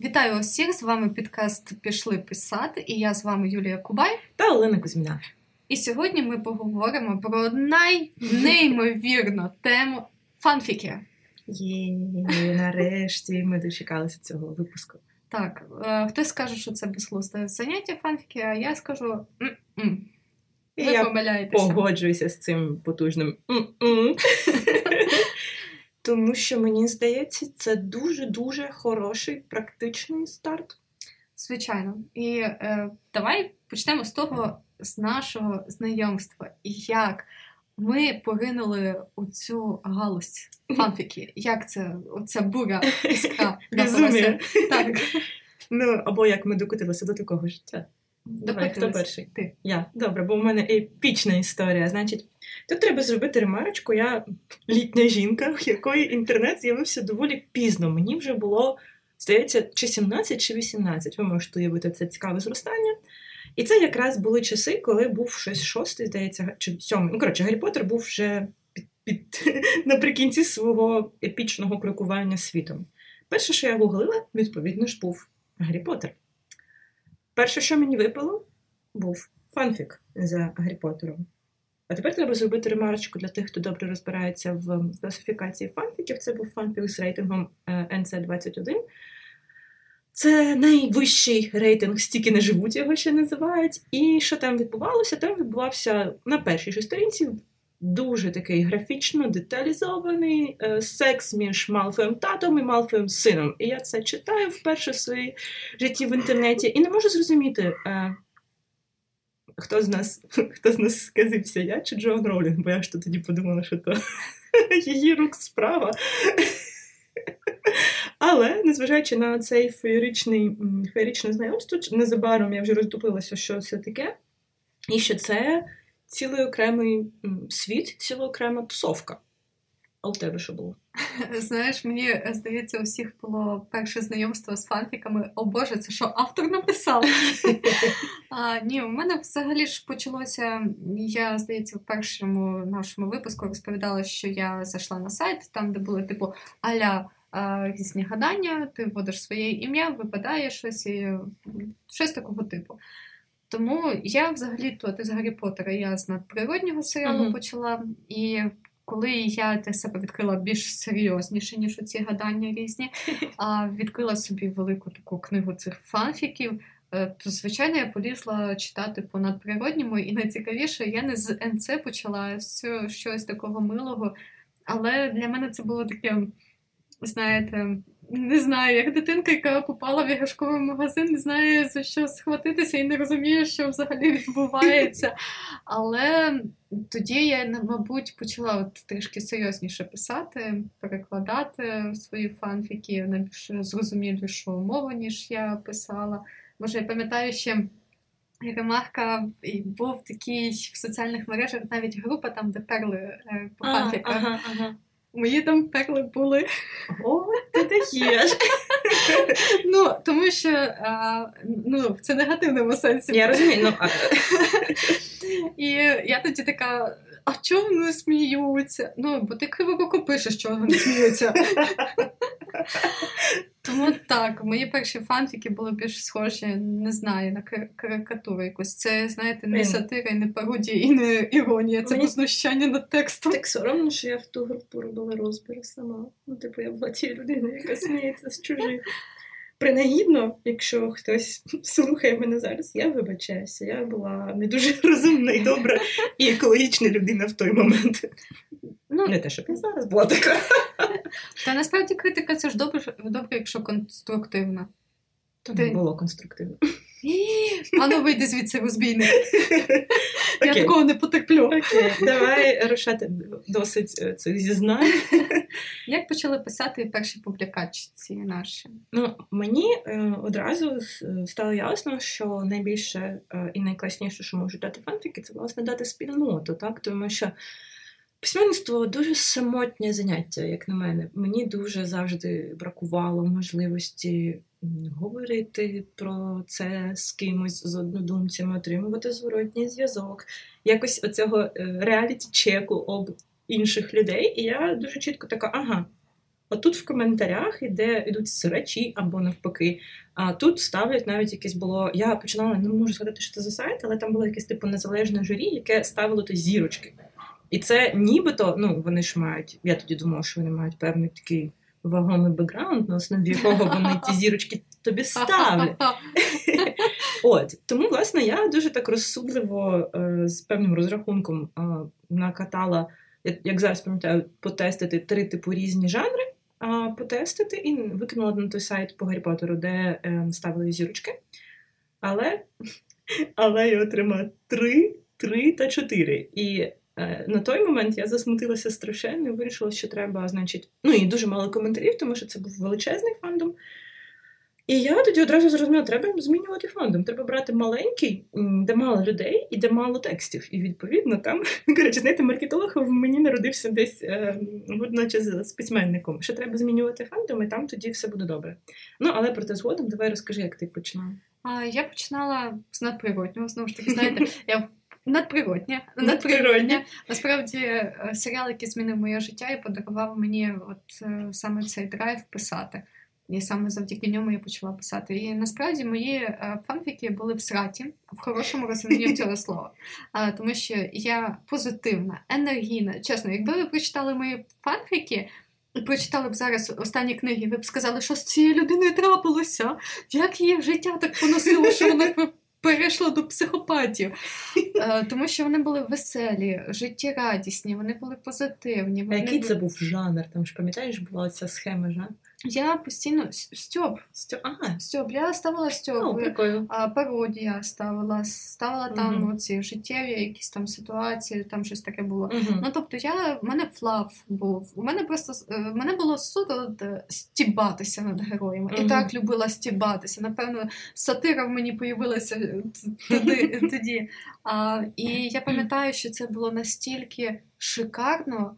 Вітаю усіх! З вами підкаст Пішли писати, і я з вами Юлія Кубай та Олена Кузьміна. І сьогодні ми поговоримо про найнеймовірну тему фанфіки. Є, нарешті ми дочекалися цього випуску. Так, е, хтось скаже, що це безглузде заняття фанфіки, а я скажу. М-м. Ви я помиляєтеся. Погоджуюся з цим потужним. М-м. Тому що мені здається, це дуже-дуже хороший практичний старт. Звичайно. І е, давай почнемо з того, з нашого знайомства. Як ми поринули у цю галузь фанфіки. Як це оця буря іскра. Так. Ну, або як ми докотилися до такого життя. Давай, хто перший? Ти. Я. Добре, бо в мене епічна історія. Значить, тут треба зробити ремарочку. Я літня жінка, в якої інтернет з'явився доволі пізно. Мені вже було, здається, чи 17, чи 18. Ви можете уявити це цікаве зростання. І це якраз були часи, коли був щось шостий, здається, чи сьомий. Ну, коротше, Гаррі Поттер був вже під, під, наприкінці свого епічного крокування світом. Перше, що я гуглила, відповідно ж, був Гаррі Поттер. Перше, що мені випало, був фанфік за Гаррі Поттером. А тепер треба зробити ремарочку для тих, хто добре розбирається в класифікації фанфіків. Це був фанфік з рейтингом NC21. Е, Це найвищий рейтинг, стільки не живуть, його ще називають. І що там відбувалося? Там відбувався на першій ж сторінці дуже такий графічно деталізований е, секс між Малфоєм татом і Малфоєм сином. І я це читаю вперше в своїй житті в інтернеті і не можу зрозуміти, е, хто з нас хто з нас сказився, я чи Джон Роулінг, бо я ж то тоді подумала, що то її рук справа. Але, незважаючи на цей феєричний, феєричне знайомство, незабаром я вже роздупилася, що це таке, і що це цілий окремий світ, ціла окрема тусовка. А у тебе що було? Знаєш, мені здається, у всіх було перше знайомство з фанфіками. О Боже, це що автор написав? а, Ні, у мене взагалі ж почалося. Я, здається, в першому нашому випуску розповідала, що я зайшла на сайт, там, де були, типу, аля різні гадання, ти вводиш своє ім'я, випадає щось і щось такого типу. Тому я взагалі-то з Гаррі Поттера я з надприроднього серіалу uh-huh. почала. І коли я для себе відкрила більш серйозніше, ніж оці гадання різні, а відкрила собі велику таку книгу цих фанфіків, е, то, звичайно, я полізла читати по надприродньому, і найцікавіше, я не з НЦ почала з щось такого милого. Але для мене це було таке, знаєте, не знаю, як дитинка, яка попала в іграшковий магазин, не знає за що схватитися і не розуміє, що взагалі відбувається. Але тоді я, мабуть, почала от трішки серйозніше писати, перекладати свої фанфіки на більш зрозумілішу мову, ніж я писала. Може, я пам'ятаю ще. Ремарка був такий в соціальних мережах навіть група, там, де перли е, по фанфіках. Ага, ага. Мої там пекли були. О, ти даєш. Ну, тому що а, ну, це негативному сенсі. Я розумію. ну, а... І я тоді така. А чого вони сміються? Ну, бо ти криво пишеш, що вони сміються. Тому так, мої перші фанфіки були більш схожі, не знаю, на карикатуру якусь. Це, знаєте, не сатира, не пародія і не іронія, це Мені... знущання над текстом. Так соромно, що я в ту групу робила розбір сама. Ну, типу, я була тією людиною, яка сміється з чужих. Принагідно, якщо хтось слухає мене зараз, я вибачаюся. Я була не дуже розумна і добра і екологічна людина в той момент. Ну, Не те, щоб я зараз була така. Та насправді критика це ж добре, добре якщо конструктивна. То не було конструктивно. Ану, вийди звідси розбійник. Я такого не потерплю. Окей, Давай рушати досить е, цих зізнань. Як почали писати перші публікації наші? Ну, Мені е, одразу стало ясно, що найбільше е, і найкласніше, що можуть дати фанфіки, це власне дати спільноту, так? Тому що. Письменництво дуже самотнє заняття, як на мене. Мені дуже завжди бракувало можливості говорити про це з кимось, з однодумцями, отримувати зворотній зв'язок, якось оцього реаліті-чеку об інших людей. І я дуже чітко така, ага, От тут в коментарях іде йдуть сирачі або навпаки. А тут ставлять навіть якесь було. Я починала не можу сказати, що це за сайт, але там було якесь типу незалежне журі, яке ставило то зірочки. І це нібито, ну вони ж мають. Я тоді думала, що вони мають певний такий вагомий бекграунд, на основі якого вони ті зірочки тобі ставлять. От тому, власне, я дуже так розсудливо е, з певним розрахунком е, накатала, як зараз пам'ятаю, потестити три типу різні жанри потестити і викинула на той сайт по Гаррі Поттеру, де е, ставили зірочки. Але але я отримала три, три та чотири. І на той момент я засмутилася страшенно і вирішила, що треба, значить, ну і дуже мало коментарів, тому що це був величезний фандом. І я тоді одразу зрозуміла, треба змінювати фандом. Треба брати маленький, де мало людей і де мало текстів. І відповідно там коротше, знаєте, маркетолог в мені народився десь е, водночас з письменником. Що треба змінювати фандом, і там тоді все буде добре. Ну але проте згодом давай розкажи, як ти починала. Я починала з надприроднього. Знову ж таки, знаєте, я надприродня. Надприродня. Насправді е, серіал, який змінив моє життя, і подарував мені от е, саме цей драйв писати. І саме завдяки ньому я почала писати. І насправді мої е, фанфіки були в сраті, в хорошому розумінні цього слова. А, Тому що я позитивна, енергійна. Чесно, якби ви прочитали мої фанфіки, і прочитали б зараз останні книги, ви б сказали, що з цією людиною трапилося, як її життя так поносило, що вона перейшло до психопатів. Е, тому що вони були веселі, життєрадісні, вони були позитивні. Вони а який були... це був жанр? Там ж пам'ятаєш, була ця схема жанр? Я постійно Стьоп. Стьоп. Ага. Стьоп. Я ставила Стьоп. А пародія ставила, ставила там угу. оці життєві якісь там ситуації, там щось таке було. Угу. Ну тобто, я в мене флав був. У мене просто в мене було суто стібатися над героями. Угу. І так любила стібатися. Напевно, сатира в мені появилася тоді. тоді. А, І я пам'ятаю, що це було настільки шикарно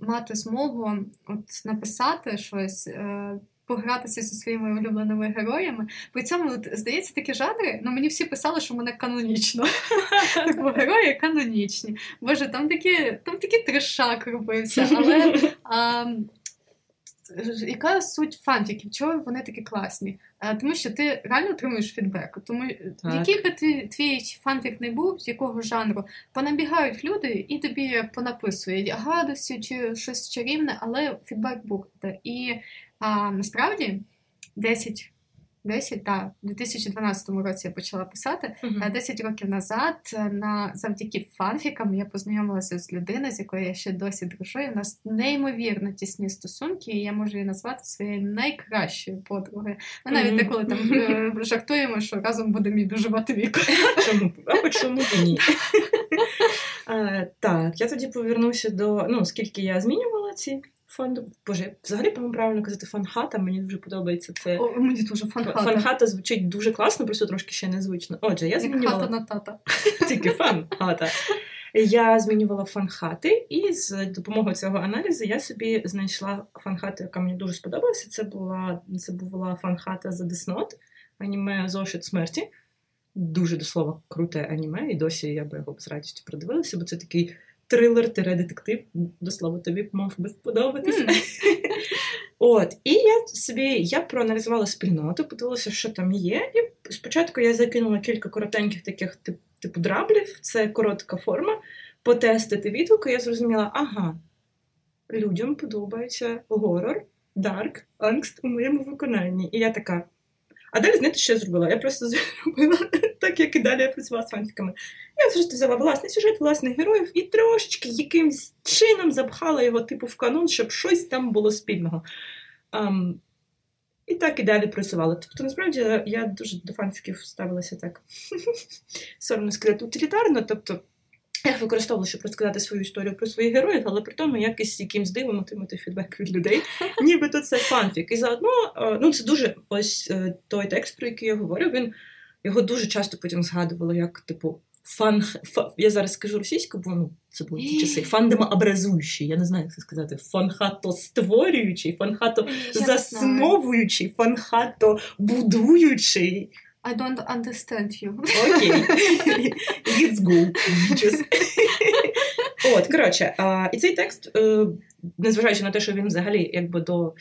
мати змогу от написати щось. Е, погратися зі своїми улюбленими героями. При цьому, от, здається, такі жанри, ну мені всі писали, що в мене канонічно. Так, герої канонічні. Боже, там такі там такий трешак робився, але а, яка суть фанфіків? Чого вони такі класні? А, тому що ти реально отримуєш фідбек. Тому так. який би твій, твій фанфік не був, з якого жанру, понабігають люди і тобі понаписують гадості чи щось чарівне, але фідбек буде. І а, насправді 10 10, так, у 2012 році я почала писати. Uh-huh. 10 років назад, е, на завдяки фанфікам, я познайомилася з людиною, з якою я ще досі дружу. І У нас неймовірно тісні стосунки, і я можу її назвати своєю найкращою подругою. Ми навіть деколи там е, жартуємо, що разом будемо і доживати віку. Чому? А чому ні? Так, я тоді повернуся до ну, скільки я змінювала ці фонду. Боже, взагалі, по-моєму, правильно казати фанхата, мені дуже подобається це. О, Мені дуже фанхата. Фанхата звучить дуже класно, просто трошки ще незвично. Отже, я змінювала... хата на тата. Тільки фанхата. Я змінювала фанхати, і з допомогою цього аналізу я собі знайшла фанхату, яка мені дуже сподобалася. Це була це була фанхата за Деснот, аніме Зошит смерті. Дуже до слова круте аніме, і досі я би його з радістю продивилася, бо це такий трилер-детектив, до слова, тобі мав би сподобатися. Mm. От, і я собі я проаналізувала спільноту, подивилася, що там є. І спочатку я закинула кілька коротеньких таких тип, типу драблів, це коротка форма. Потестити відгуки, я зрозуміла, ага, людям подобається горор, дарк, ангст у моєму виконанні. І я така. А далі, знаєте, що я зробила? Я просто зробила так, як і далі я працювала з фанфіками. Я просто взяла власний сюжет, власних героїв і трошечки якимсь чином запхала його типу в канон, щоб щось там було спільного. Ем, і так і далі працювала. Тобто, насправді, я дуже до фанфіків ставилася так соромно сказати, утилітарно. Тобто, я використовувала, щоб розказати свою історію про своїх героїв, але при тому якось якимсь дивом отримати фідбек від людей, нібито це фанфік. І заодно, е, ну це дуже ось е, той текст, про який я говорю, він його дуже часто потім згадували, як, типу, фан, я зараз скажу російською, бо ну, це були ті часи. Фандемообразуючий, я не знаю, як це сказати. Фанхато-створюючий, фанхато-засновуючий, фанхато-будуючий. I don't understand you. Окей. Okay. Let's go. От, коротше, а, і цей текст е, незважаючи на те, що він взагалі якби до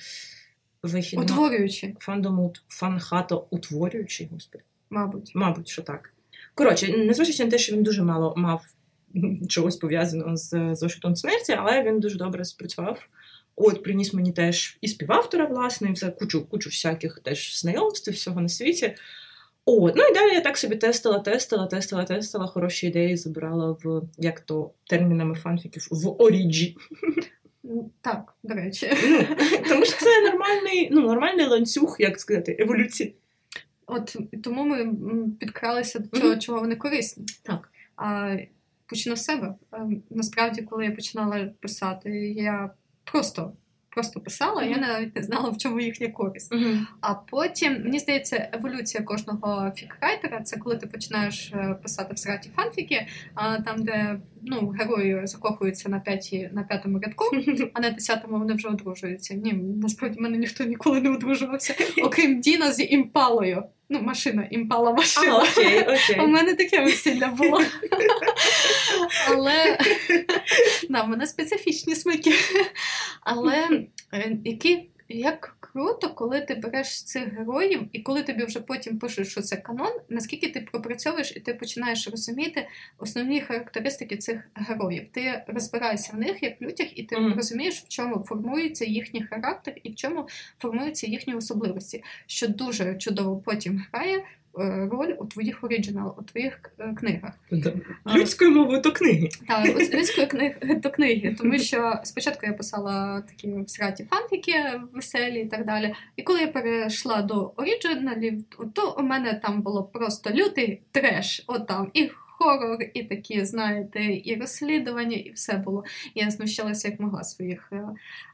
вихідного Утворюючи, фандому фанхата утворюючий, господи. мабуть. Мабуть, що так. Коротше, незважаючи на те, що він дуже мало мав чогось пов'язаного з зошитом смерті, але він дуже добре спрацював. От, приніс мені теж і співавтора, власне, і все, кучу, кучу всяких теж знайомств, і всього на світі. От, ну і далі я так собі тестила, тестила, тестила, тестила, хороші ідеї забирала в, як то термінами фанфіків, в оріджі. Так, до речі. Ну, тому що це нормальний, ну, нормальний ланцюг, як сказати, еволюції. От тому ми підкралися до Мгм. чого вони корисні. Так. А почну з себе. Ем, Насправді, коли я починала писати, я просто. Просто писала, я навіть не знала, в чому їхня користь. Угу. А потім, мені здається, еволюція кожного фікрайтера це коли ти починаєш е, писати в сраті фанфіки, а там, де ну, герої закохуються на п'яті на п'ятому рядку, а на десятому вони вже одружуються. Ні, насправді мене ніхто ніколи не одружувався, окрім Діна з імпалою. Ну, машина, імпала машина. А, окей, окей. У мене таке весілля було. Але да, в мене специфічні смаки. Але е, які, як круто, коли ти береш цих героїв, і коли тобі вже потім пишуть, що це канон, наскільки ти пропрацьовуєш і ти починаєш розуміти основні характеристики цих героїв. Ти розбираєшся в них як людях, і ти mm. розумієш, в чому формується їхній характер і в чому формуються їхні особливості, що дуже чудово потім грає. Е, Роль у твоїх оригінал, у твоїх е, книгах. Людською мовою то книги. Так, людською книги до книги, тому що спочатку я писала такі всраті фанфіки веселі і так далі. І коли я перейшла до оригіналів, то у мене там було просто лютий треш. От там і хорор, і такі, знаєте, і розслідування, і все було. Я знущалася як могла своїх е,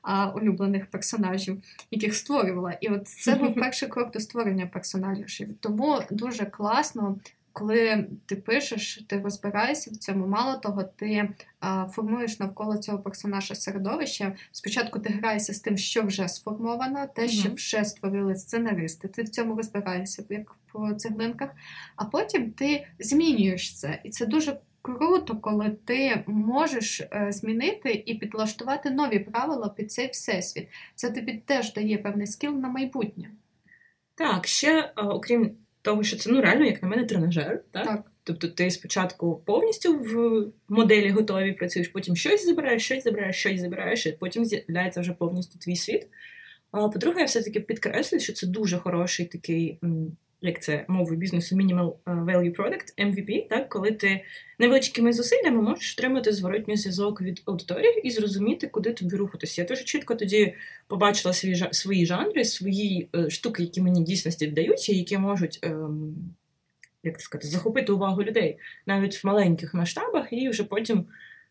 а, улюблених персонажів, яких створювала. І от це був перший крок до створення персонажів. Тому дуже класно коли ти пишеш, ти розбираєшся в цьому. Мало того, ти а, формуєш навколо цього персонажа середовище. Спочатку ти граєшся з тим, що вже сформовано, те, що вже створили сценаристи. Ти в цьому розбираєшся, як по цеглинках, а потім ти змінюєш це. І це дуже круто, коли ти можеш е, змінити і підлаштувати нові правила під цей всесвіт. Це тобі теж дає певний скіл на майбутнє. Так, ще окрім того, що це ну реально, як на мене, тренажер, так? Так. Тобто ти спочатку повністю в моделі готові працюєш, потім щось забираєш, щось забираєш, щось забираєш, і потім з'являється вже повністю твій світ. А по-друге, я все-таки підкреслюю, що це дуже хороший такий, як це мовою бізнесу, Minimal е, Value Product, MVP, так, коли ти невеличкими зусиллями можеш отримати зворотній зв'язок від аудиторії і зрозуміти, куди тобі рухатися. Я дуже чітко тоді побачила свої, свої жанри, свої е, штуки, які мені дійсності вдаються, які можуть. ем, як сказати, захопити увагу людей навіть в маленьких масштабах, і вже потім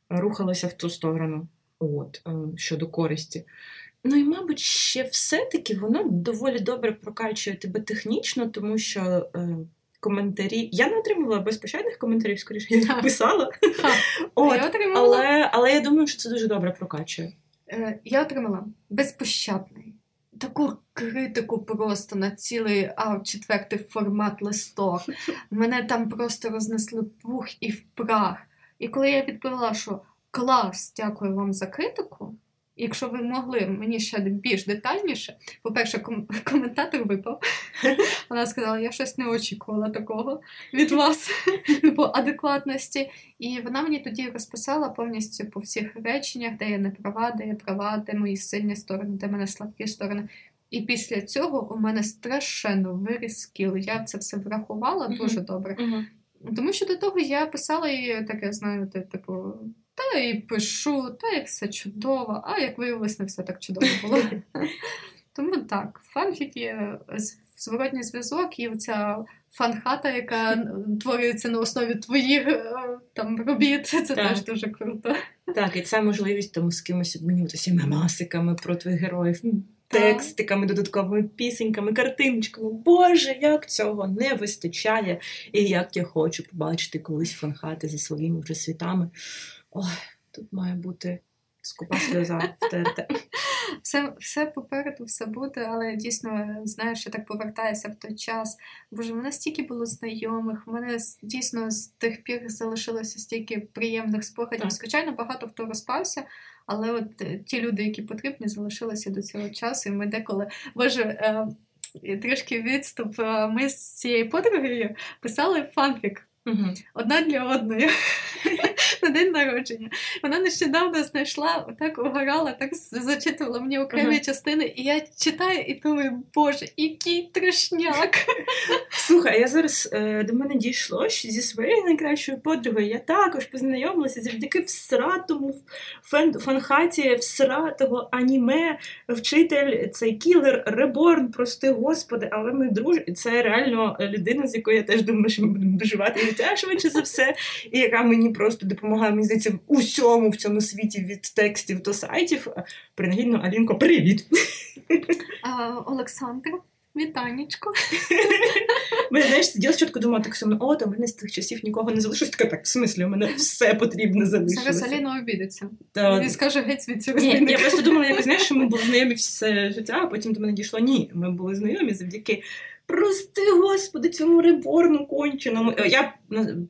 рухалася в ту сторону от, е, щодо користі. Ну і, мабуть, ще все-таки воно доволі добре прокачує тебе технічно, тому що е, коментарі. Я не отримувала безпощадних коментарів, скоріше, я їх писала. От, Я отримала але, але я думаю, що це дуже добре прокачує. Е, Я отримала безпощадний. Таку критику просто на цілий а, четвертий формат листок. Мене там просто рознесли пух і в прах. І коли я відповіла, що клас, дякую вам за критику. Якщо ви могли мені ще більш детальніше, по-перше, ком- коментатор випав. Вона сказала, я щось не очікувала такого від вас по адекватності. І вона мені тоді розписала повністю по всіх реченнях, де я не права, де я права, де мої сильні сторони, де мене слабкі сторони. І після цього у мене страшенно виріс скіл. Я це все врахувала дуже добре. Тому що до того я писала і таке, знаєте, типу, та і пишу, та як все чудово, а як виявилось, не все так чудово було. Тому так, фанфіки, зворотній зв'язок і оця фанхата, яка творюється на основі твоїх е, там робіт, це Так. теж дуже круто. Так, і це можливість там з кимось обмінюватися мемасиками про твоїх героїв, текстиками, додатковими пісеньками, картиночками. Боже, як цього не вистачає, і як я хочу побачити колись фанхати зі своїми вже світами. Ой, тут має бути скупа сльоза втерти. Все все попереду, все буде, але дійсно знаєш, що так повертаюся в той час. Боже, в мене стільки було знайомих, в мене дійсно з тих пір залишилося стільки приємних спогадів. Звичайно, багато хто розпався. Але от е, ті люди, які потрібні, залишилися до цього часу, і ми деколи боже. Е, трішки відступ. Е, ми з цією подругою писали фанфік. Угу. Одна для одної на день народження. Вона нещодавно знайшла, так угорала, так зачитувала мені окремі uh-huh. частини, і я читаю і думаю, боже, який трешняк. Слухай, я зараз е, до мене дійшло що зі своєю найкращою подругою. Я також познайомилася завдяки всратому фен, фанхаті всратого аніме, вчитель, цей кілер, реборн, прости господи, але ми дружимо. Це реально людина, з якою я теж думаю, що ми будемо доживати життя швидше за все, і яка мені просто допомагає, мені здається, в усьому в цьому світі від текстів до сайтів. Принагідно, Алінко, привіт! А, Олександр. Вітанечко. Ми, знаєш, сиділа спочатку думала, так само, о, там мене з тих часів нікого не залишилось. Така так, в смислі, у мене все потрібно залишилося. Зараз Аліна обідеться. Та... Він скаже геть звідси розбійника. Я просто думала, якось, знаєш, що ми були знайомі все життя, а потім до мене дійшло, ні, ми були знайомі завдяки Прости, господи, цьому реборну конченому. Е, я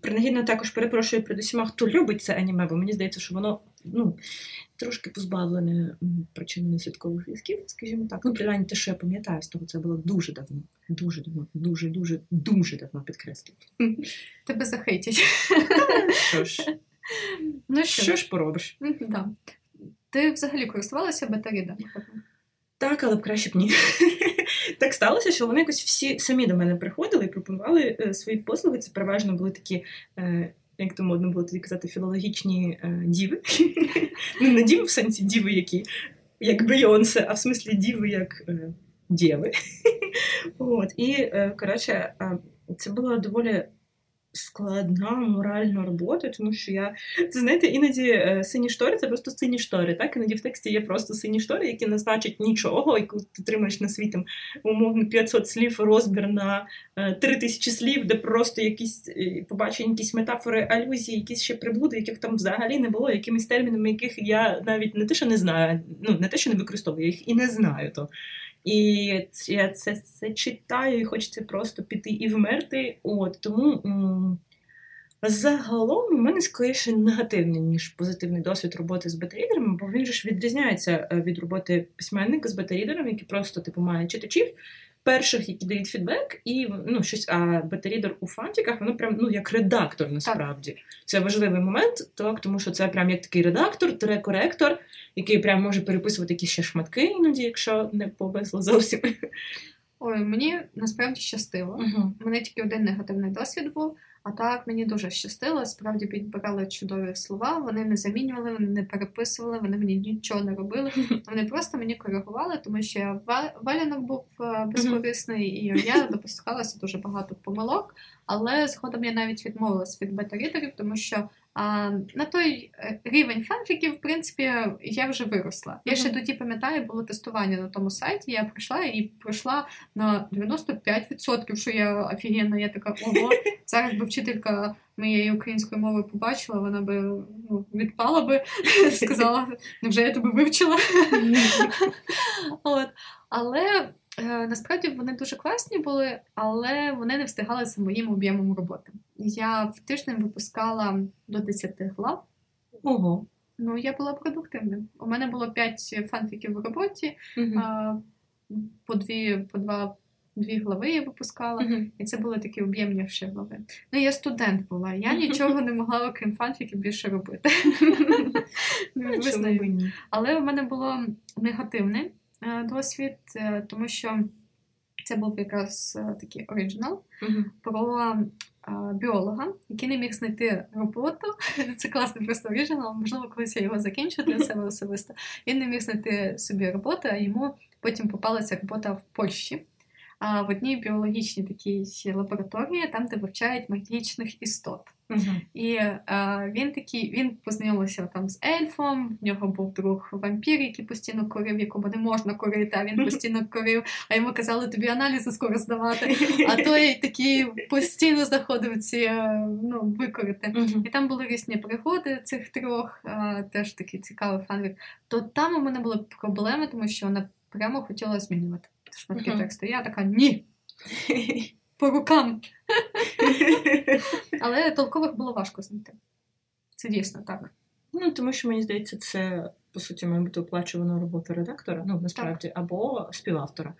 принагідно також перепрошую перед усіма, хто любить це аніме, бо мені здається, що воно ну, трошки позбавлене причини святкових зв'язків, скажімо так. Ну, принаймні те, що я пам'ятаю, з того це було дуже давно. Дуже давно, дуже, дуже, дуже давно підкреслюю. Тебе захейтять. Що ж, ну, що? що ж поробиш? Да. Ти взагалі користувалася бета-рідами? Так, але б краще б ні. Так сталося, що вони якось всі самі до мене приходили і пропонували е, свої послуги. Це переважно були такі. Е, як то модно було тоді казати, філологічні е, діви. Ну, не діви в сенсі діви, які як Бейонсе, а в смислі діви як е, діви. От. І, е, коротше, це було доволі складна моральна робота, тому що я це знаєте, іноді е, сині штори це просто сині штори. Так іноді в тексті є просто сині штори, які не значать нічого, і коли ти тримаєш на свій там умовно 500 слів розбір на 3000 е, слів, де просто якісь е, побачені якісь метафори, алюзії, якісь ще приблуди, яких там взагалі не було, якимись термінами, яких я навіть не те, що не знаю, ну не те, що не використовую, їх і не знаю то. І я це це читаю, і хочеться просто піти і вмерти. От Тому м- загалом у мене скоріше негативний, ніж позитивний досвід роботи з бета-рідерами, бо він ж відрізняється е, від роботи письменника з бета-рідером, який просто типу має читачів. Перших, які дають фідбек, і ну щось, а бета-рідер у фантіках, воно прям ну як редактор насправді. Так. Це важливий момент, так, тому що це прям як такий редактор, коректор, який прям може переписувати якісь ще шматки іноді, якщо не повезло зовсім. Ой, мені насправді щастило. Uh-huh. У мене тільки один негативний досвід був. А так мені дуже щастило, справді підбирали чудові слова. Вони не замінювали, вони не переписували, вони мені нічого не робили. Вони просто мені коригували, тому що я валянок був е, безкорисний, і я допускалася дуже багато помилок. Але згодом я навіть відмовилась від бета-рідерів, тому що а, На той е, рівень фанфіків, в принципі, я вже виросла. Я ще тоді пам'ятаю, було тестування на тому сайті. Я прийшла і пройшла на 95%, що я офігенна, я така ого. Зараз би вчителька моєї української мови побачила, вона би ну, відпала би, сказала, невже я тебе вивчила? От. Але насправді вони дуже класні були, але вони не встигали за моїм об'ємом роботи. Я в тиждень випускала до 10 глав. Ого. Ну, я була продуктивним. У мене було 5 фанфіків в роботі, угу. а, по дві, по два. Дві глави я випускала, uh-huh. і це були такі об'ємніші глави. Ну, я студент була, я нічого не могла, окрім фанфіків, більше робити. Але в мене було негативне Е, досвід, е, тому що це був якраз е, такий оригінал про біолога, який не міг знайти роботу. Це класний просто оригінал, можливо, колись я його закінчу для себе особисто. Він не міг знайти собі роботу, а йому потім попалася робота в Польщі. А, в одній біологічній такій лабораторії, там, де вивчають магічних істот. Мгм. І е, він такий, він познайомився там з ельфом. В нього був друг вампір, який постійно курив, якому не можна курити, а він постійно курив. А йому казали, тобі аналізи скоро здавати. А той такий постійно знаходив ці е, ну, викорити. Мгм. І там були різні пригоди цих трьох, е, теж такий цікавий фанвік. То там у мене були проблеми, тому що вона прямо хотіла змінювати шматки Мгм. тексту. Я така ні, по рукам. Але толкових було важко знайти. Це дійсно так. Ну, тому що мені здається, це по суті має бути оплачувана робота редактора, ну насправді, або співавтора.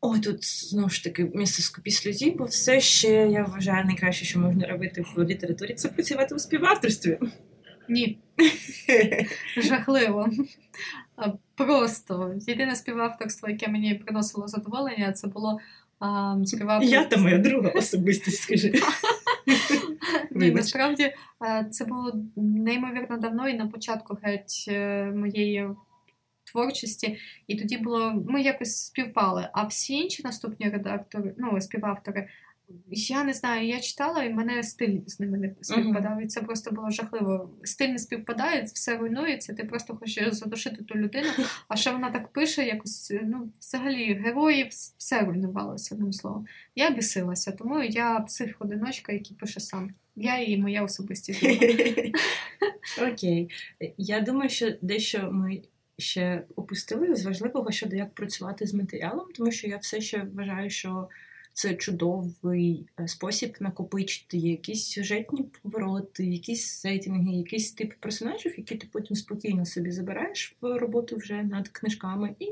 Ой, тут знову ж таки місце скупі сльозі, бо все ще я вважаю найкраще, що можна робити в літературі, це працювати у співавторстві. Ні, жахливо. Просто єдине співавторство, яке мені приносило задоволення, це було а, співавторство. Я та моя друга особистість, скажи. Ні, насправді це було неймовірно давно і на початку геть е, моєї творчості. І тоді було ми якось співпали. А всі інші наступні редактори, ну співавтори, я не знаю, я читала, і мене стиль з ними не співпадав. І це просто було жахливо. Стиль не співпадає, все руйнується. Ти просто хочеш задушити ту людину. А ще вона так пише, якось ну, взагалі героїв все руйнувалося одним словом. Я бісилася, тому я псих-одиночка, який пише сам. Я і моя особистість. Окей. Я думаю, що дещо ми ще опустили з важливого щодо як працювати з матеріалом, тому що я все ще вважаю, що це чудовий е, спосіб накопичити якісь сюжетні повороти, якісь сетінги, якийсь тип персонажів, які ти потім спокійно собі забираєш в роботу вже над книжками і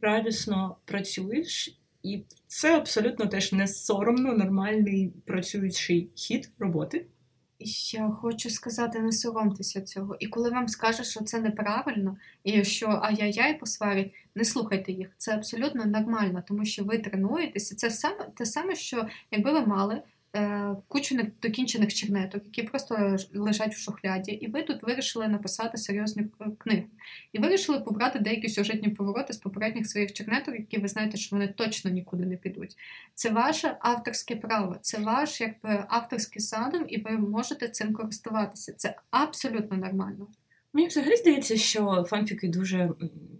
радісно працюєш. І це абсолютно теж не соромно, нормальний працюючий хід роботи. Я хочу сказати, не соромтеся цього. І коли вам скажуть, що це неправильно, і що ай-яй-яй посварять, не слухайте їх. Це абсолютно нормально, тому що ви тренуєтеся. Це саме те саме, що якби ви мали кучу недокінчених чернеток, які просто лежать в шухляді, і ви тут вирішили написати серйозні е, книги. І вирішили побрати деякі сюжетні повороти з попередніх своїх чернеток, які ви знаєте, що вони точно нікуди не підуть. Це ваше авторське право, це ваш якби авторський задум, і ви можете цим користуватися. Це абсолютно нормально. Мені взагалі здається, що фанфіки дуже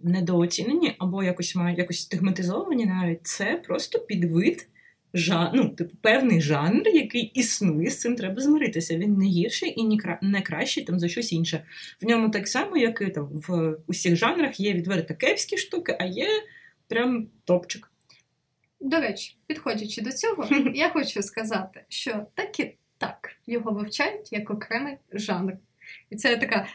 недооцінені або якось мають якось стигматизовані навіть. Це просто підвид жан... ну, типу, певний жанр, який існує, з цим треба змиритися. Він не гірший і не, кра... не кращий там за щось інше. В ньому так само, як і там в усіх жанрах є відверто кепські штуки, а є прям топчик. До речі, підходячи до цього, я хочу сказати, що так і так його вивчають як окремий жанр. І це така,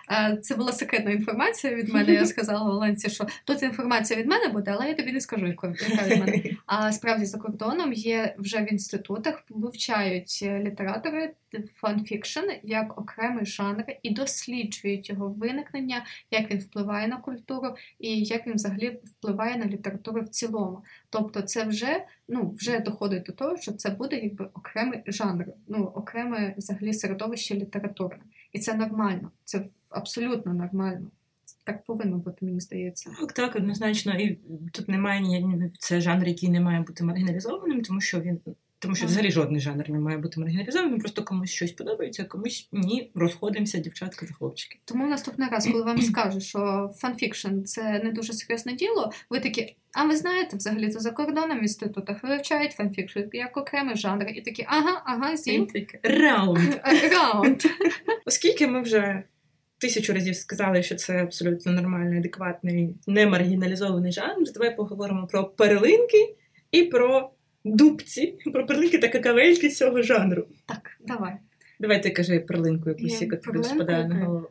це була секретна інформація від мене. Я сказала Оленці, що тут інформація від мене буде, але я тобі не скажу, яка від мене. А справді за кордоном є вже в інститутах, вивчають літератори fanfiction як окремий жанр і досліджують його виникнення, як він впливає на культуру і як він взагалі впливає на літературу в цілому. Тобто, це вже ну вже доходить до того, що це буде якби окремий жанр, ну окреме взагалі середовище літературне. І це нормально, це абсолютно нормально. Так повинно бути, мені здається. Так, так, однозначно. І тут немає ні це жанр, який не має бути маргіналізованим, тому що він. Тому що взагалі жодний жанр не має бути маргіналізованим, просто комусь щось подобається, комусь ні, розходимося, дівчатка та хлопчики. Тому наступний раз, коли вам скажуть, що fanfiction це не дуже серйозне діло, ви такі, а ви знаєте, взагалі то за кордоном в інститутах вивчають fanfiction як окремий жанр, і такі, ага, ага, зрозуміло. Раунд. Раунд. Оскільки ми вже тисячу разів сказали, що це абсолютно нормальний, адекватний, не маргіналізований жанр, давай поговоримо про перлинки і про здобутки, про перлинки та какавельки цього жанру. Так, давай. Давай ти кажи перлинку якусь, яка тобі спадає на голову.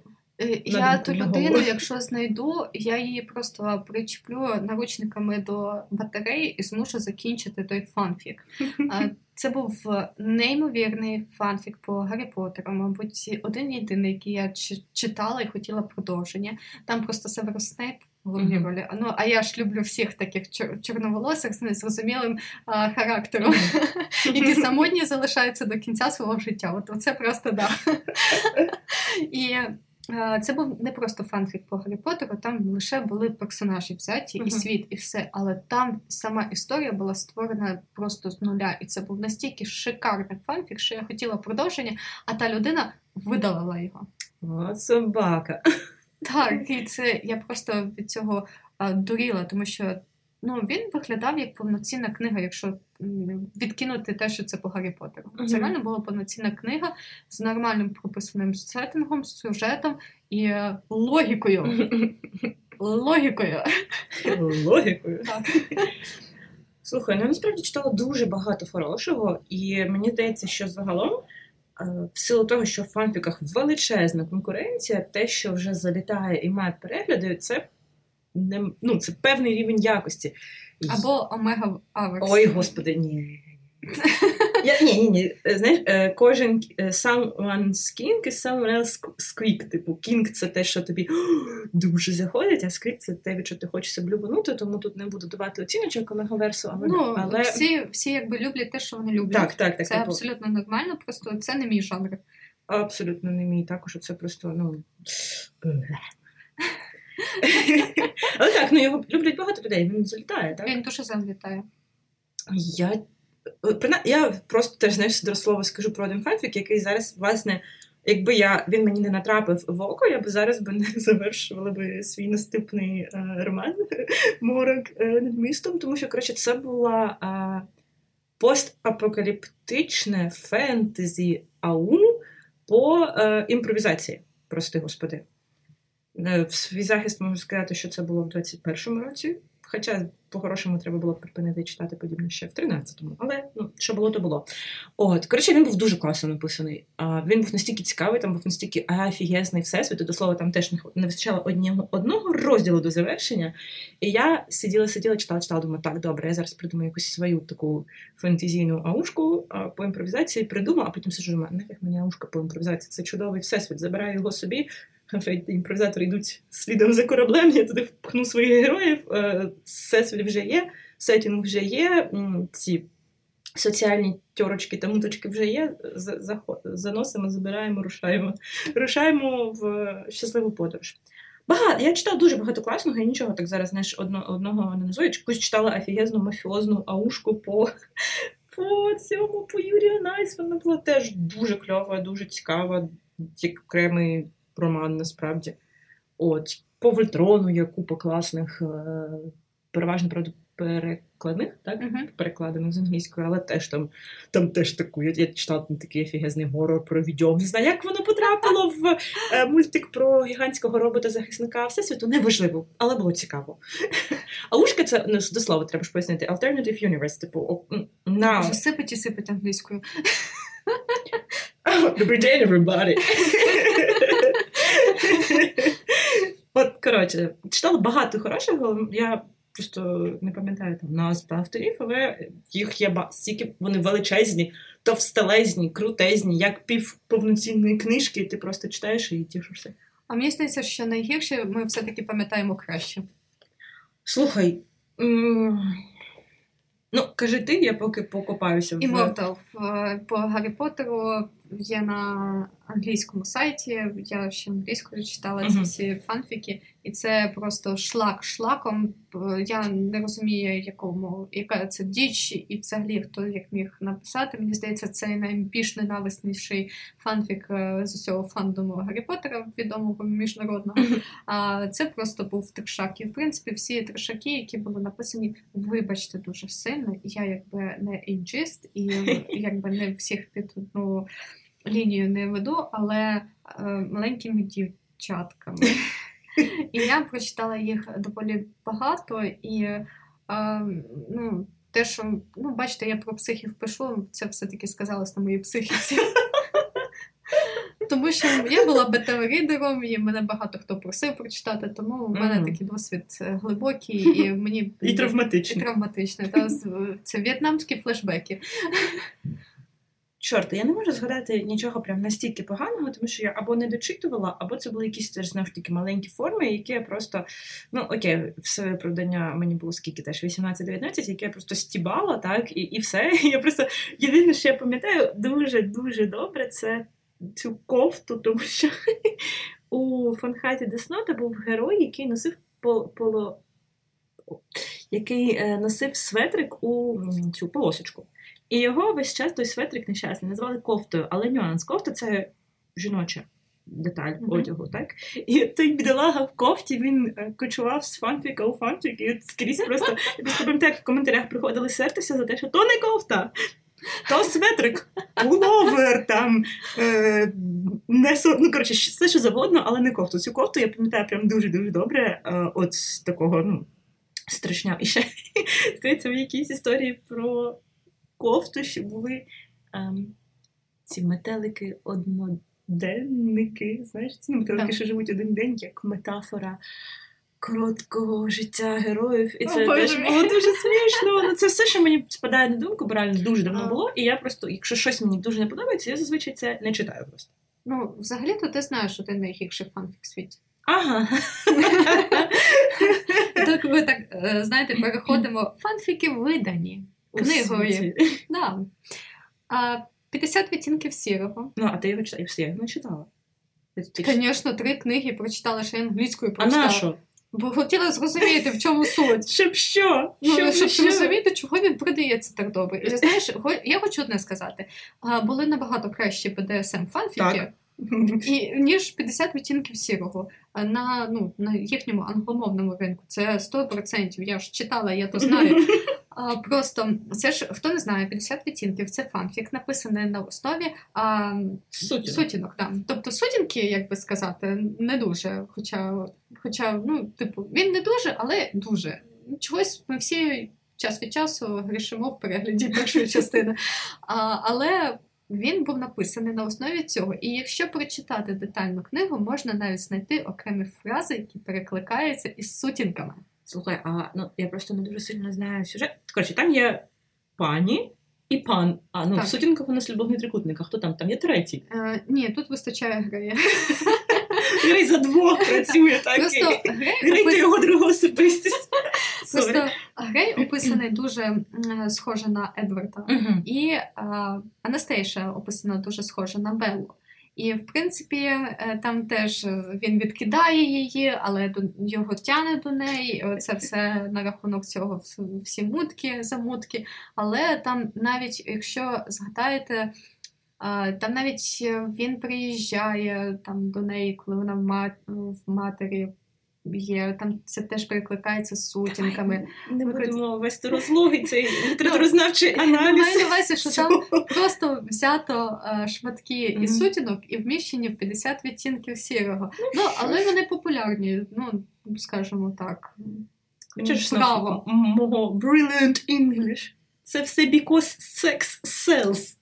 Я ту людину, якщо знайду, я її просто причеплю наручниками до батареї і змушу закінчити той фанфік. Це був неймовірний фанфік по Гаррі Поттеру, мабуть, один єдиний, який я читала і хотіла продовження. Там просто Северус Снейп в mm-hmm. ролі. Ну, а я ж люблю всіх таких чор- чорноволосих з незрозумілим а, характером, які самотні залишаються до кінця свого життя. От це просто да. І Це був не просто фанфік по Гаррі Поттеру, там лише були персонажі взяті, і світ, і все. Але там сама історія була створена просто з нуля. І це був настільки шикарний фанфік, що я хотіла продовження, а та людина видалила його. О, собака. Так, і це я просто від цього а, дуріла, тому що ну, він виглядав як повноцінна книга, якщо відкинути те, що це по Гаррі Поттеру. Це реально була повноцінна книга з нормальним прописаним сеттингом, сюжетом і е, логікою. Логікою. Логікою. Так. Слухай, ну я насправді читала дуже багато хорошого, і мені здається, що загалом, в силу того, що в фанфіках величезна конкуренція, те, що вже залітає і має перегляди, це не ну, це певний рівень якості. Або Омега Аверс. Ой, господи, ні. Я, ні, ні, ні. Е, Знаєш, е, кожен е, someone's king is someone else squeak. Типу, кінг це те, що тобі дуже заходить, а скрік це те, що ти хочеш блюванути, тому тут не буду давати оціночок омегаверсу, але, Ну, але... всі, всі якби люблять те, що вони люблять. Так, так, так. Це типу, абсолютно нормально, просто це не мій жанр. абсолютно не мій також, це просто, ну. Але так, ну його люблять багато людей, він залітає, так? Він дуже залітає. Я, я просто теж знаєш до слова скажу про один фанфік, який зараз, власне, якби я він мені не натрапив в око, я б зараз би не завершувала би свій наступний е, роман Морок е, над містом, тому що коротше, це була е, постапокаліптичне фентезі, а, ум по е, імпровізації, прости господи. Е, В свій захист можу сказати, що це було в 21-му році. Хоча, по-хорошому, треба було припинити читати подібне ще в 13-му. Але ну, що було, то було. От, коротше, він був дуже класно написаний. А, він був настільки цікавий, там був настільки офігезний всесвіт. До слова, там теж не, вистачало одного, одного розділу до завершення. І я сиділа, сиділа, читала, читала, думаю, так, добре, я зараз придумаю якусь свою таку фентезійну аушку по імпровізації, придумала, а потім думаю, нафіг мені аушка по імпровізації. Це чудовий всесвіт, забираю його собі. Хай імпровізатори йдуть слідом за кораблем, я туди впхну своїх героїв. е, Всесвіт вже є, сетінг вже є, ці соціальні тьорочки та муточки вже є. Заносимо, забираємо, рушаємо. Рушаємо в е, щасливу подорож. Багато, я читала дуже багато класного, я нічого так зараз знаєш, одно, одного не назову. Я якусь читала офігезну мафіозну аушку по, по цьому, по Юрію Найс. Вона була теж дуже кльова, дуже цікава, як окремий роман насправді. От, по Вольтрону є купа класних, е, переважно правда, перекладних, так? Мгм. Перекладених з англійської, але теж там, там теж таку. Я, я читала там такий офігезний горор про відьом. Не знаю, як воно потрапило в е, мультик про гігантського робота-захисника Всесвіту, неважливо, але було цікаво. А ушка це ну, до слова, треба ж пояснити. Alternative Universe, типу, на сипить і сипить англійською. Добрий день, everybody! От, коротше, читала багато хорошого. Я просто не пам'ятаю там назв авторів, але їх є ба- стільки вони величезні, товстелезні, крутезні, як пів повноцінної книжки, і ти просто читаєш і тішишся. А мені здається, що найгірше ми все-таки пам'ятаємо краще. Слухай. м, Ну, кажи ти, я поки покопаюся в в- по Гаррі Поттеру є на англійському сайті. Я ще англійською читала ці всі фанфіки, і це просто шлак шлаком. Я не розумію, якому яка це діч, і взагалі хто як міг написати. Мені здається, це найбільш ненависніший фанфік е, з усього фандому Гаррі Поттера, відомого міжнародного. А це просто був трешак. І в принципі всі трешаки, які були написані, вибачте дуже сильно. Я якби не ейджист і якби не всіх під одну лінію не веду, але е, маленькими дівчатками. І я прочитала їх доволі багато, і е, ну, те, що ну, бачите, я про психів пишу, це все-таки сказалось на моїй психіці. Тому що я була бета-рідером, і мене багато хто просив прочитати, тому в мене Мгм. такий досвід е, глибокий, і мені І і травматичний. травматичний. Та, це в'єтнамські флешбеки. Чорт, я не можу згадати нічого прям настільки поганого, тому що я або не дочитувала, або це були якісь теж знову ж таки маленькі форми, які я просто, ну окей, все виправдання мені було скільки теж 18-19, які я просто стібала, так, і, і все. Я просто єдине, що я пам'ятаю дуже дуже добре, це цю кофту, тому що у фанхаті Деснота був герой, який носив поло. Який е, носив светрик у цю полосочку. І його весь час той светрик нещасний назвали кофтою, але нюанс кофта це жіноча деталь mm-hmm. одягу, так? І той бідолага в кофті він е, кочував з фанфіка у фанфік, і скрізь просто просто пам'ятаю, в коментарях приходили сертися за те, що то не кофта, то светрик, пуловер, там е, не со... ну, коротше, все що завгодно, але не кофту. Цю кофту я пам'ятаю прям дуже-дуже добре. Е, от з такого, ну, страшня. І ще здається, в якійсь історії про кофту, що були е, ці метелики одно денники. Знаєш, ці метелики, що живуть один день, як метафора короткого життя героїв. І це О, теж було дуже смішно. Ну, Це все, що мені спадає на думку, бо реально дуже давно було. І я просто, якщо щось мені дуже не подобається, я зазвичай це не читаю просто. Ну, взагалі-то ти знаєш, що ти найгірший фанфік світі. Ага. Так ми так, е, знаєте, переходимо. Фанфіки видані книгою. Да. 50 відтінків сірого. Ну, а ти його читала? Я його не читала. Звісно, три книги прочитала, ще англійською прочитала. А на що? Бо хотіла зрозуміти, в чому суть. Щоб що? Ну, щоб, щоб що? зрозуміти, чого він продається так добре. І знаєш, я хочу одне сказати: були набагато кращі BDSM фанфіки і, ніж 50 відтінків сірого на ну, на їхньому англомовному ринку. Це 100%. Я ж читала, я то знаю. А, Просто це ж хто не знає, 50 відтінків це фанфік, написаний на основі а, сутінок. сутінок да. Тобто сутінки, як би сказати, не дуже. Хоча, хоча, ну, типу, він не дуже, але дуже. Чогось ми всі час від часу грішимо в перегляді першої частини. А, Але він був написаний на основі цього, і якщо прочитати детальну книгу, можна навіть знайти окремі фрази, які перекликаються із сутінками. Слухай, а ну я просто не дуже сильно знаю сюжет. Коротше, там є пані і пан. А ну так. в сутінках у нас любовний трикутник. А хто там? Там є третій. Е, Ні, тут вистачає грея. Грей за двох працює так. Просто Грей опис... його другу особистість. Просто Грей описаний дуже схоже на Едварда. І Анастейша описана дуже схожа на Беллу. І, в принципі, е, там теж він відкидає її, але його тяне до неї. Це все на рахунок цього всі мутки, замутки. Але там, навіть якщо згадаєте, там навіть він приїжджає там до неї, коли вона в матері є. Там це теж перекликається з сутінками. Не будемо вести розлоги цей літературознавчий аналіз. Маю на увазі, що там просто взято шматки із сутінок і вміщені в 50 відтінків сірого. Ну, але вони популярні, ну, скажімо так. Хочеш мого brilliant English. Це все because sex sells.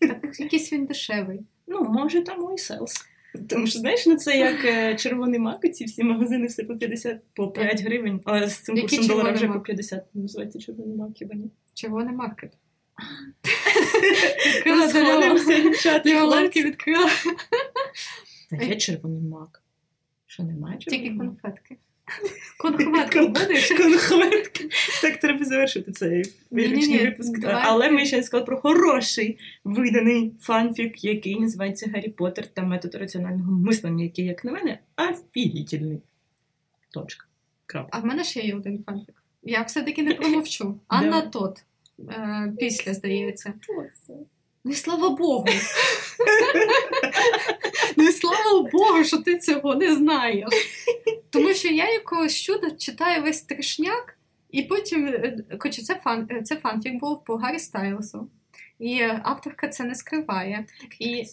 Так, якийсь він дешевий. Ну, може, тому і селс. Тому що, знаєш, ну це як е, червоний мак, ці всі магазини все по 50, по 5 гривень, але з цим курсом долара вже по 50 називається червоний мак, хіба ні? Червоний маркет. Дівчата. Відкрила. Та є червоний мак. Що немає Тільки конфетки. Конхветки будеш? Конхветки. Так треба завершити цей ліричний випуск. Але ми ще сказали про хороший виданий фанфік, який називається Гаррі Поттер та метод раціонального мислення, який, як на мене, офігітельний. Точка. Крапка. А в мене ще є один фанфік. Я все-таки не промовчу. Анна Тодд. Е, після, здається. Ну, слава Богу. Ну, слава Богу, що ти цього не знаєш. Тому що я якогось чуда читаю весь трешняк, і потім, е, хоча це фан, е, це фанфік був по Гаррі Стайлсу. І авторка це не скриває. І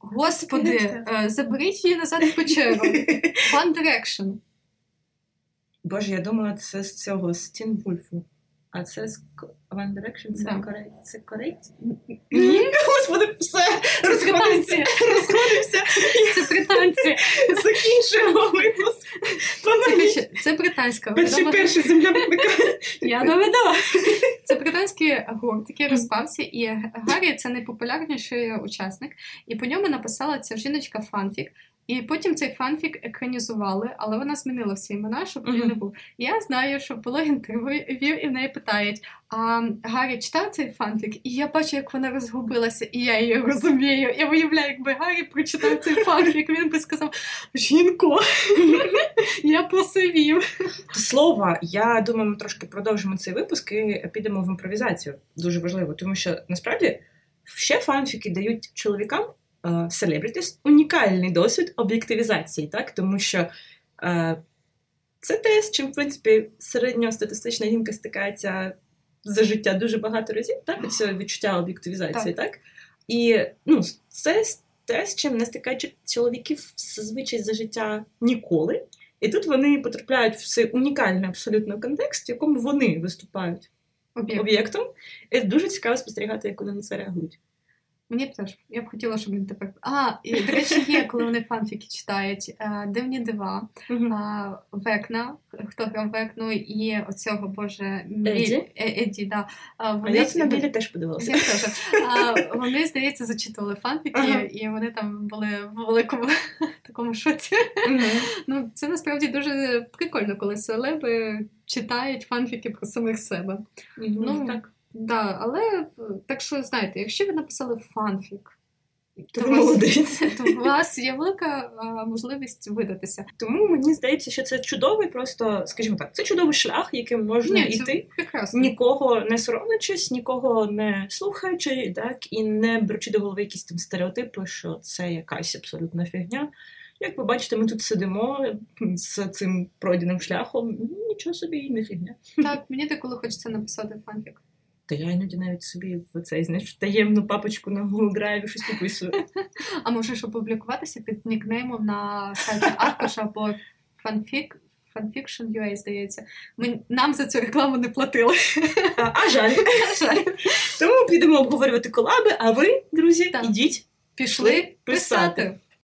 Господи, е, заберіть її назад в печеру. One Direction. Боже, я думала, це з цього з Тін Вульфу. А це з One Direction це да. корейці. Це корейці? Ні? Господи, все розходимося. Розходимося. Це британці. Закінчуємо випуск. Це, це британська. Перший перший земля Я доведу. Це британський гурт, який розпався, і Гаррі це найпопулярніший учасник. І по ньому написала ця жіночка Фанфік. І потім цей фанфік екранізували, але вона змінила всі імена, щоб він не був. Я знаю, що було інтерв'ю, і в неї питають: а Гаррі читав цей фанфік, і я бачу, як вона розгубилася, і я її розумію. Я уявляю, якби Гаррі прочитав цей фанфік, він би сказав: Жінко, я посивів. Слова, я думаю, ми трошки продовжимо цей випуск і підемо в імпровізацію. Дуже важливо, тому що насправді ще фанфіки дають чоловікам селебрітіс унікальний досвід об'єктивізації, так? Тому що е, це те, з чим, в принципі, середньостатистична жінка стикається за життя дуже багато разів, так? Це відчуття об'єктивізації, так? так? І ну, це те, з чим не стикаються чоловіків зазвичай за життя ніколи. І тут вони потрапляють в цей унікальний абсолютно контекст, в якому вони виступають Об'єкт. об'єктом. І дуже цікаво спостерігати, як вони на це реагують. Мені теж я б хотіла, щоб він тепер. А, і до речі, є, коли вони фанфіки читають е, дивні дива, uh-huh. Векна, хто грав Векну, і оцього боже Еді, Еді да. Вони, а я на білі теж подивилася. Я теж. А, Вони, здається, зачитували фанфіки, uh-huh. і вони там були в великому такому шоці. Uh-huh. Ну, Це насправді дуже прикольно, коли селеби читають фанфіки про самих себе. Ну, так. Да, але так що знаєте, якщо ви написали фанфік, то, то, вас, то у вас є велика а, можливість видатися. Тому мені здається, що це чудовий, просто скажімо так, це чудовий шлях, яким можна Ні, йти, прекрасно. нікого не соромлячись, нікого не слухаючи, так і не беручи до голови якісь там стереотипи, що це якась абсолютна фігня. Як ви бачите, ми тут сидимо з цим пройденим шляхом. Нічого собі не фігня. Так, мені деколи хочеться написати фанфік. Та я іноді навіть собі в цей знаєш, таємну папочку на Google Drive щось підписую. А можеш опублікуватися під нікнеймом на сайті Аркуш або Fanfic, Fanfiction.ua, здається. Ми, Нам за цю рекламу не платили. А, а жаль. А жаль. Тому підемо обговорювати колаби, а ви, друзі, так. ідіть. Пішли писати. писати.